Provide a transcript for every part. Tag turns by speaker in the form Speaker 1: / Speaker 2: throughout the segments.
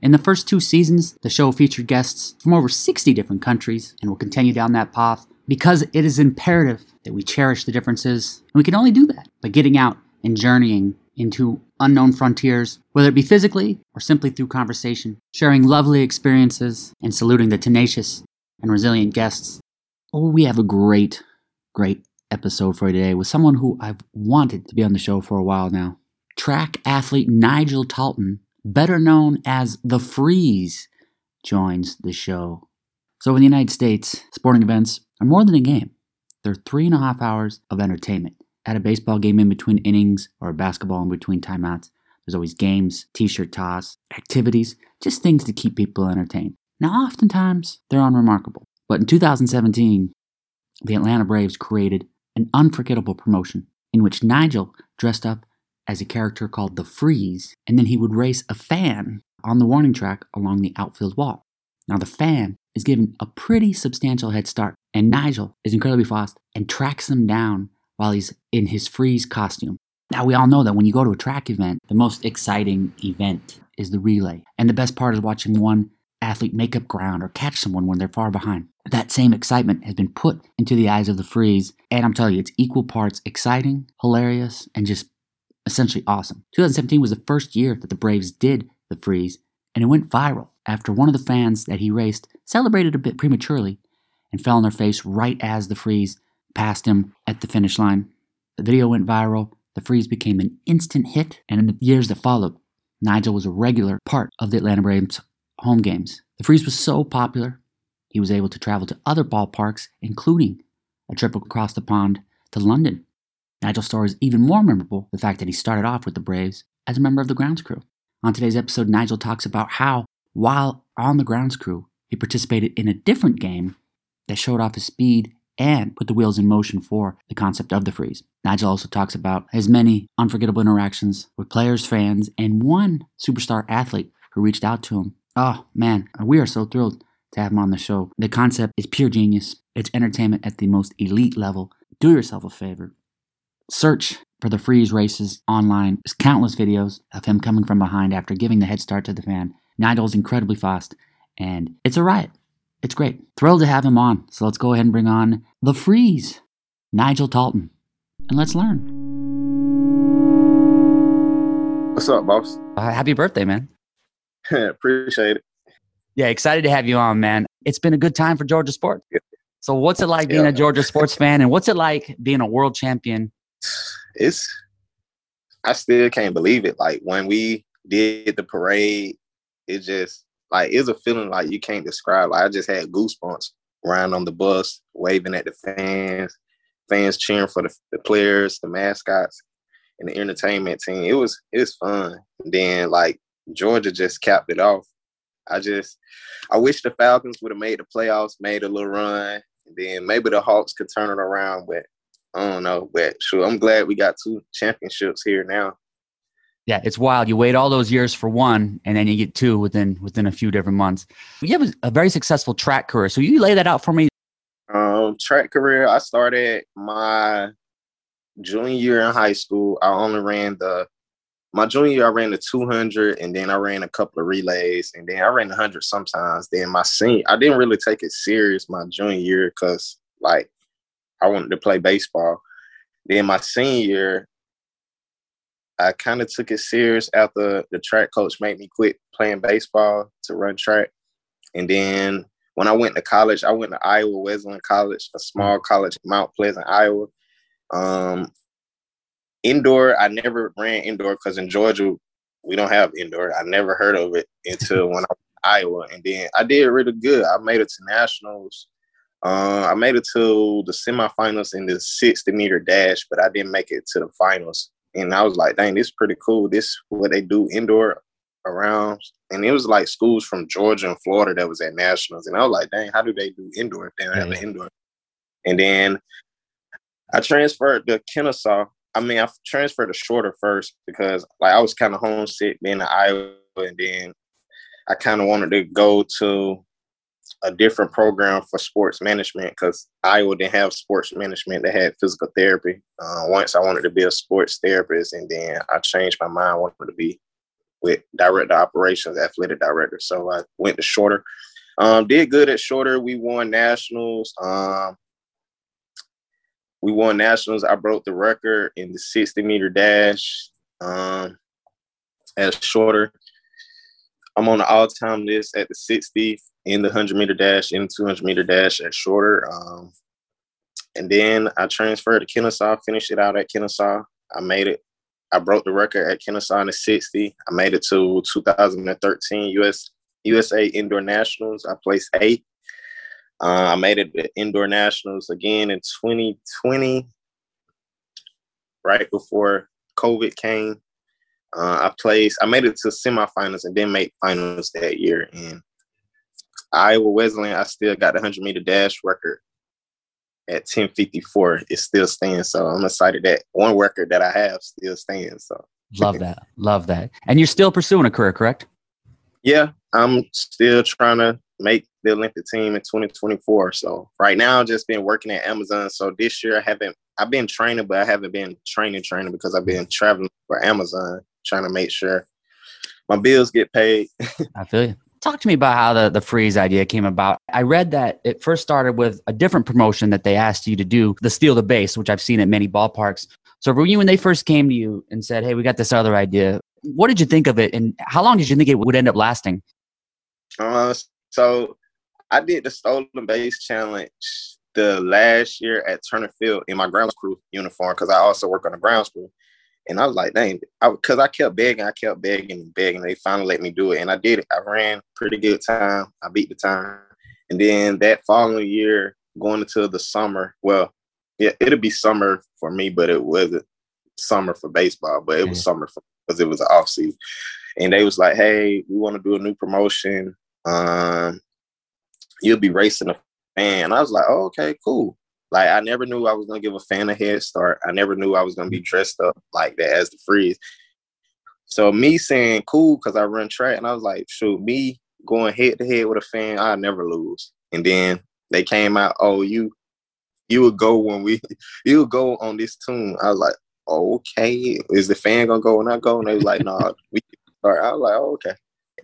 Speaker 1: In the first two seasons, the show featured guests from over 60 different countries and will continue down that path because it is imperative that we cherish the differences. And we can only do that by getting out and journeying into unknown frontiers, whether it be physically or simply through conversation, sharing lovely experiences and saluting the tenacious and resilient guests. Oh, we have a great, great episode for today with someone who I've wanted to be on the show for a while now. Track athlete Nigel Talton, better known as The Freeze, joins the show. So, in the United States, sporting events are more than a game, they're three and a half hours of entertainment. At a baseball game in between innings or a basketball in between timeouts, there's always games, t shirt toss, activities, just things to keep people entertained. Now, oftentimes, they're unremarkable. But in 2017, the Atlanta Braves created an unforgettable promotion in which Nigel dressed up as a character called the Freeze, and then he would race a fan on the warning track along the outfield wall. Now, the fan is given a pretty substantial head start, and Nigel is incredibly fast and tracks them down while he's in his Freeze costume. Now, we all know that when you go to a track event, the most exciting event is the relay. And the best part is watching one athlete make up ground or catch someone when they're far behind. That same excitement has been put into the eyes of the freeze, and I'm telling you, it's equal parts exciting, hilarious, and just essentially awesome. 2017 was the first year that the Braves did the freeze, and it went viral after one of the fans that he raced celebrated a bit prematurely and fell on their face right as the freeze passed him at the finish line. The video went viral, the freeze became an instant hit, and in the years that followed, Nigel was a regular part of the Atlanta Braves home games. The freeze was so popular, he was able to travel to other ballparks, including a trip across the pond to London. Nigel's story is even more memorable the fact that he started off with the Braves as a member of the grounds crew. On today's episode, Nigel talks about how, while on the grounds crew, he participated in a different game that showed off his speed and put the wheels in motion for the concept of the freeze. Nigel also talks about his many unforgettable interactions with players, fans, and one superstar athlete who reached out to him Oh, man, we are so thrilled to have him on the show. The concept is pure genius. It's entertainment at the most elite level. Do yourself a favor. Search for the freeze races online. There's countless videos of him coming from behind after giving the head start to the fan. Nigel's incredibly fast, and it's a riot. It's great. Thrilled to have him on. So let's go ahead and bring on the freeze, Nigel Talton, and let's learn.
Speaker 2: What's up, boss?
Speaker 1: Uh, happy birthday, man.
Speaker 2: Appreciate it.
Speaker 1: Yeah, excited to have you on, man. It's been a good time for Georgia sports. Yeah. So, what's it like being yeah. a Georgia sports fan, and what's it like being a world champion?
Speaker 2: It's, I still can't believe it. Like when we did the parade, it just like it's a feeling like you can't describe. Like I just had goosebumps riding on the bus, waving at the fans, fans cheering for the, the players, the mascots, and the entertainment team. It was it was fun. And then like Georgia just capped it off. I just, I wish the Falcons would have made the playoffs, made a little run, and then maybe the Hawks could turn it around. But I don't know. But sure, I'm glad we got two championships here now.
Speaker 1: Yeah, it's wild. You wait all those years for one, and then you get two within within a few different months. You have a very successful track career. So you lay that out for me.
Speaker 2: Um, track career. I started my junior year in high school. I only ran the my junior year, I ran the 200 and then I ran a couple of relays and then I ran 100 sometimes. Then my senior, I didn't really take it serious my junior year because, like, I wanted to play baseball. Then my senior year, I kind of took it serious after the track coach made me quit playing baseball to run track. And then when I went to college, I went to Iowa Wesleyan College, a small college in Mount Pleasant, Iowa. Um, indoor, I never ran indoor because in Georgia we don't have indoor. I never heard of it until when I was in Iowa, and then I did really good. I made it to nationals. Uh, I made it to the semifinals in the 60 meter dash, but I didn't make it to the finals. And I was like, dang, this is pretty cool. This what they do indoor around, and it was like schools from Georgia and Florida that was at nationals, and I was like, dang, how do they do indoor if they don't have an indoor? And then I transferred to Kennesaw. I mean, I transferred to Shorter first because like I was kind of homesick being in Iowa, and then I kind of wanted to go to a different program for sports management because Iowa didn't have sports management. They had physical therapy. Uh, once I wanted to be a sports therapist, and then I changed my mind. Wanted to be with director operations, athletic director. So I went to Shorter. Um, did good at Shorter. We won nationals. Um, we won nationals. I broke the record in the 60 meter dash um, as Shorter. I'm on the all-time list at the 60 in the 100 meter dash, in the 200 meter dash at Shorter. Um, and then I transferred to Kennesaw, finished it out at Kennesaw. I made it. I broke the record at Kennesaw in the 60. I made it to 2013 US USA Indoor Nationals. I placed eighth. Uh, I made it to Indoor Nationals again in 2020, right before COVID came. Uh, I placed. I made it to semifinals and then made finals that year. And Iowa Wesleyan, I still got the 100 meter dash record at 10:54. It still stands. So I'm excited that one record that I have still stands. So
Speaker 1: love that, love that. And you're still pursuing a career, correct?
Speaker 2: Yeah, I'm still trying to make the Olympic team in 2024. So right now, I've just been working at Amazon. So this year, I haven't. I've been training, but I haven't been training training because I've been traveling for Amazon, trying to make sure my bills get paid.
Speaker 1: I feel you. Talk to me about how the, the freeze idea came about. I read that it first started with a different promotion that they asked you to do, the steal the base, which I've seen at many ballparks. So for you, when they first came to you and said, "Hey, we got this other idea," what did you think of it, and how long did you think it would end up lasting?
Speaker 2: Uh, so I did the stolen base challenge the last year at Turner Field in my grounds crew uniform because I also work on the grounds crew. And I was like, dang, because I, I, kept begging, I kept begging and begging. They finally let me do it. And I did it. I ran pretty good time. I beat the time. And then that following year, going into the summer, well, yeah, it'll be summer for me, but it wasn't summer for baseball, but it was summer because it was an off season. And they was like, hey, we want to do a new promotion. Um, you'll be racing a fan. I was like, oh, okay, cool. Like I never knew I was gonna give a fan a head start. I never knew I was gonna be dressed up like that as the freeze. So me saying cool because I run track, and I was like, shoot, me going head to head with a fan, I never lose. And then they came out, oh, you you would go when we you would go on this tune. I was like, okay, is the fan gonna go when I go? And they was like, no, nah, we start. I was like, oh, okay.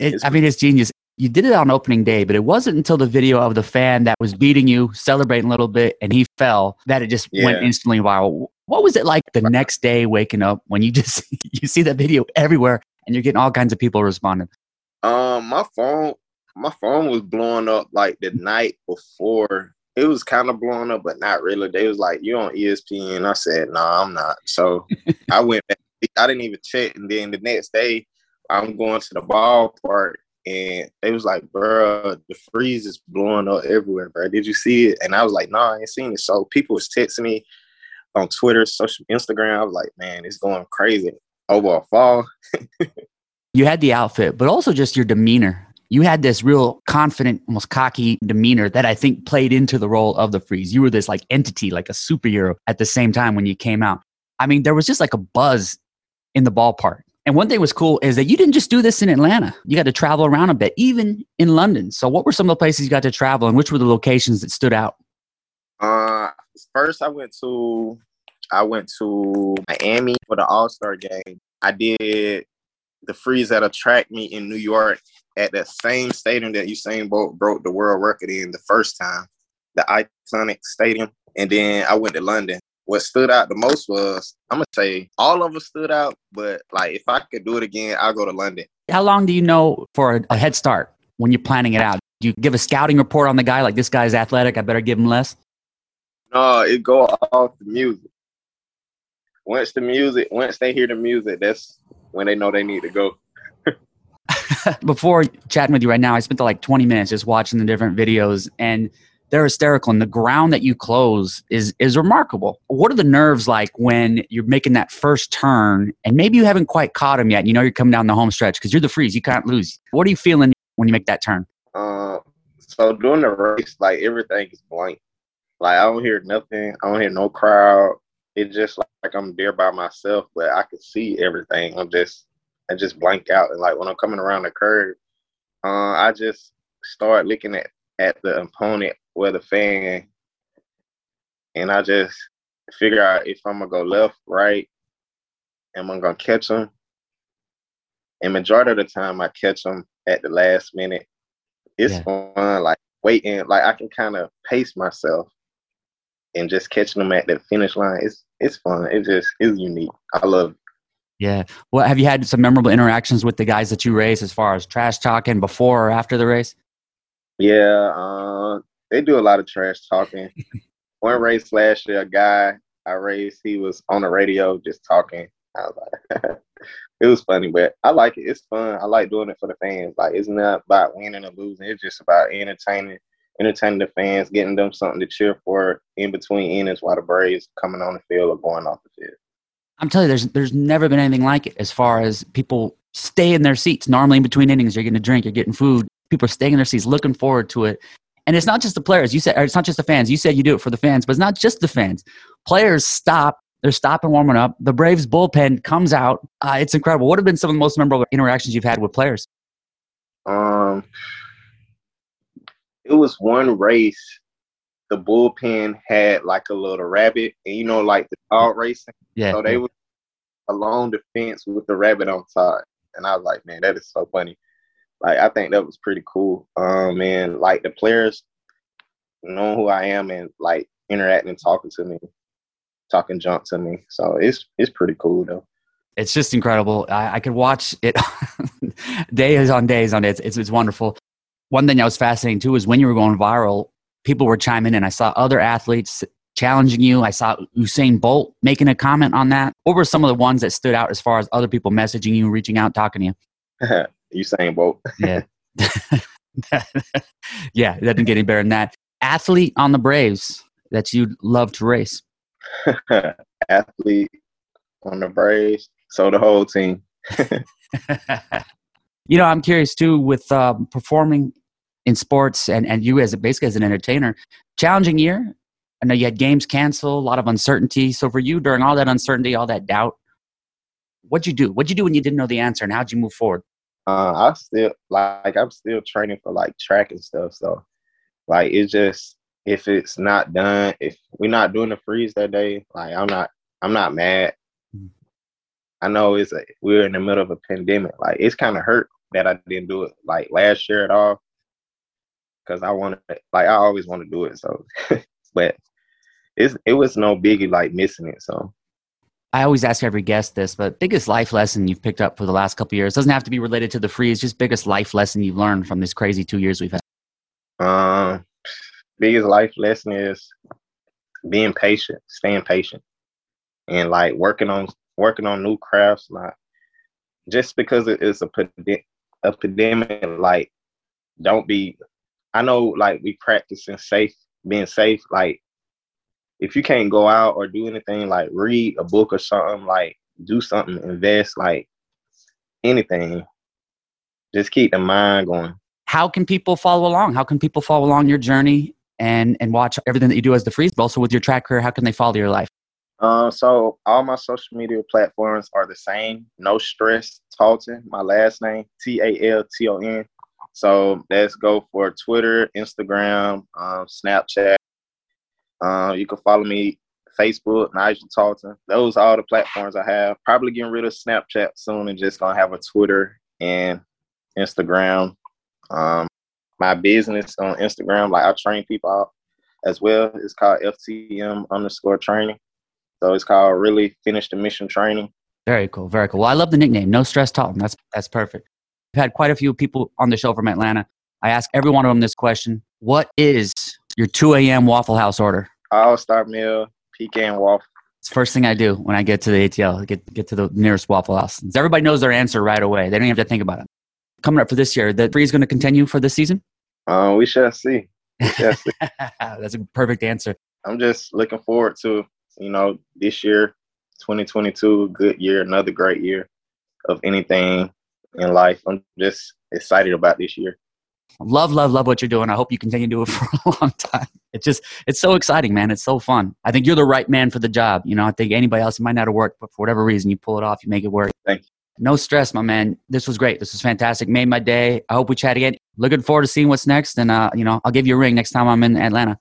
Speaker 1: It, I mean, it's genius you did it on opening day, but it wasn't until the video of the fan that was beating you, celebrating a little bit, and he fell that it just yeah. went instantly viral. What was it like the next day waking up when you just you see that video everywhere and you're getting all kinds of people responding?
Speaker 2: Um, my phone, my phone was blowing up like the night before. It was kind of blowing up, but not really. They was like, "You on ESPN?" I said, "No, nah, I'm not." So I went back. I didn't even check, and then the next day, I'm going to the ballpark and they was like, bro, the freeze is blowing up everywhere, bro. Did you see it? And I was like, no, nah, I ain't seen it. So people was texting me on Twitter, social Instagram. I was like, man, it's going crazy over a fall.
Speaker 1: you had the outfit, but also just your demeanor. You had this real confident, almost cocky demeanor that I think played into the role of the freeze. You were this like entity, like a superhero at the same time when you came out. I mean, there was just like a buzz in the ballpark. And one thing was cool is that you didn't just do this in Atlanta. You got to travel around a bit, even in London. So, what were some of the places you got to travel, and which were the locations that stood out?
Speaker 2: Uh, first I went to I went to Miami for the All Star game. I did the freeze at a track meet in New York at that same stadium that Usain Bolt broke the world record in the first time, the iconic stadium. And then I went to London what stood out the most was I'm gonna say all of them stood out, but like if I could do it again, I'll go to London.
Speaker 1: How long do you know for a, a head start when you're planning it out? Do you give a scouting report on the guy like this guy's athletic? I better give him less.
Speaker 2: No, it go off the music. Once the music, once they hear the music, that's when they know they need to go.
Speaker 1: Before chatting with you right now, I spent like 20 minutes just watching the different videos and they're hysterical. And the ground that you close is is remarkable. What are the nerves like when you're making that first turn and maybe you haven't quite caught them yet? And you know you're coming down the home stretch because you're the freeze. You can't lose. What are you feeling when you make that turn?
Speaker 2: Uh, so during the race, like everything is blank. Like I don't hear nothing. I don't hear no crowd. It's just like, like I'm there by myself, but I can see everything. I'm just I just blank out. And like when I'm coming around the curve, uh, I just start looking at at the opponent or the fan, and I just figure out if I'm gonna go left, right, am I gonna catch them? And majority of the time, I catch them at the last minute. It's yeah. fun, like waiting, like I can kind of pace myself and just catching them at the finish line. It's it's fun. It just is unique. I love it.
Speaker 1: Yeah. Well, have you had some memorable interactions with the guys that you race as far as trash talking before or after the race?
Speaker 2: Yeah, uh, they do a lot of trash talking. One race last year, a guy I raced, he was on the radio just talking. I was like, it was funny, but I like it. It's fun. I like doing it for the fans. Like, it's not about winning or losing. It's just about entertaining, entertaining the fans, getting them something to cheer for in between innings while the Braves coming on the field or going off the field.
Speaker 1: I'm telling you, there's there's never been anything like it as far as people stay in their seats. Normally, in between innings, you're getting a drink, you're getting food. People are staying in their seats, looking forward to it. And it's not just the players. You said it's not just the fans. You said you do it for the fans, but it's not just the fans. Players stop. They're stopping warming up. The Braves bullpen comes out. Uh, it's incredible. What have been some of the most memorable interactions you've had with players?
Speaker 2: Um, it was one race. The bullpen had like a little rabbit, and you know, like the dog racing.
Speaker 1: Yeah.
Speaker 2: So they were along the fence with the rabbit on top, and I was like, man, that is so funny like I think that was pretty cool. Um, and like the players knowing who I am and like interacting, talking to me, talking junk to me. So it's it's pretty cool though.
Speaker 1: It's just incredible. I, I could watch it days on days on it. It's, it's, it's wonderful. One thing that was fascinating too is when you were going viral, people were chiming in. I saw other athletes challenging you. I saw Usain Bolt making a comment on that. What were some of the ones that stood out as far as other people messaging you, reaching out, talking to
Speaker 2: you? Usain Bolt.
Speaker 1: yeah. yeah, it doesn't get any better than that. Athlete on the Braves that you'd love to race.
Speaker 2: Athlete on the Braves. So the whole team.
Speaker 1: you know, I'm curious too with um, performing in sports and, and you as a, basically as an entertainer. Challenging year. I know you had games canceled, a lot of uncertainty. So for you, during all that uncertainty, all that doubt, what'd you do? What'd you do when you didn't know the answer, and how'd you move forward?
Speaker 2: Uh, I still like I'm still training for like track and stuff. So like it's just if it's not done, if we're not doing the freeze that day, like I'm not I'm not mad. Mm. I know it's a, we're in the middle of a pandemic. Like it's kind of hurt that I didn't do it like last year at all because I wanted like I always want to do it. So, but it's it was no biggie like missing it. So
Speaker 1: I always ask every guest this, but biggest life lesson you've picked up for the last couple years doesn't have to be related to the freeze. Just biggest life lesson you've learned from this crazy two years we've had.
Speaker 2: Um, biggest life lesson is being patient, staying patient, and like working on working on new crafts. Like just because it's a pandemic, like don't be. I know, like we practicing safe, being safe. Like if you can't go out or do anything, like read a book or something, like do something, invest, like anything. Just keep the mind going.
Speaker 1: How can people follow along? How can people follow along your journey and and watch everything that you do as the freeze, but also with your track career? How can they follow your life?
Speaker 2: Um, so all my social media platforms are the same. No stress, Talton. My last name T A L T O N. So let's go for Twitter, Instagram, um, Snapchat, uh, you can follow me Facebook, Nigel Talton. Those are all the platforms I have. Probably getting rid of Snapchat soon and just gonna have a Twitter and Instagram. Um, my business on Instagram, like I train people out as well. It's called FTM underscore training. So it's called really finish the mission training.
Speaker 1: Very cool. Very cool. Well, I love the nickname. No stress Talton. That's that's perfect. I've had quite a few people on the show from Atlanta. I ask every one of them this question: What is your 2 a.m. Waffle House order?
Speaker 2: All Star Meal, pecan waffle.
Speaker 1: It's the first thing I do when I get to the ATL, get get to the nearest Waffle House. Everybody knows their answer right away. They don't even have to think about it. Coming up for this year, the freeze going to continue for this season?
Speaker 2: Uh, we shall see. Yes.
Speaker 1: That's a perfect answer.
Speaker 2: I'm just looking forward to, you know, this year, 2022, good year, another great year of anything in life. I'm just excited about this year.
Speaker 1: Love, love, love what you're doing. I hope you continue to do it for a long time. It's just, it's so exciting, man. It's so fun. I think you're the right man for the job. You know, I think anybody else, might not have worked, but for whatever reason, you pull it off, you make it work.
Speaker 2: Thank you.
Speaker 1: No stress, my man. This was great. This was fantastic. Made my day. I hope we chat again. Looking forward to seeing what's next. And, uh, you know, I'll give you a ring next time I'm in Atlanta.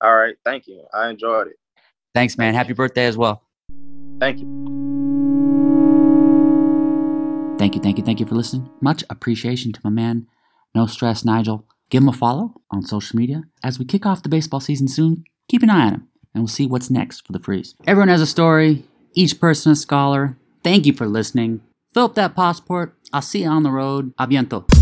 Speaker 2: All right. Thank you. I enjoyed it.
Speaker 1: Thanks, man. Happy birthday as well.
Speaker 2: Thank you.
Speaker 1: Thank you, thank you, thank you for listening. Much appreciation to my man, No Stress Nigel. Give him a follow on social media. As we kick off the baseball season soon, keep an eye on him and we'll see what's next for the freeze. Everyone has a story, each person a scholar. Thank you for listening. Fill up that passport. I'll see you on the road. Aviento.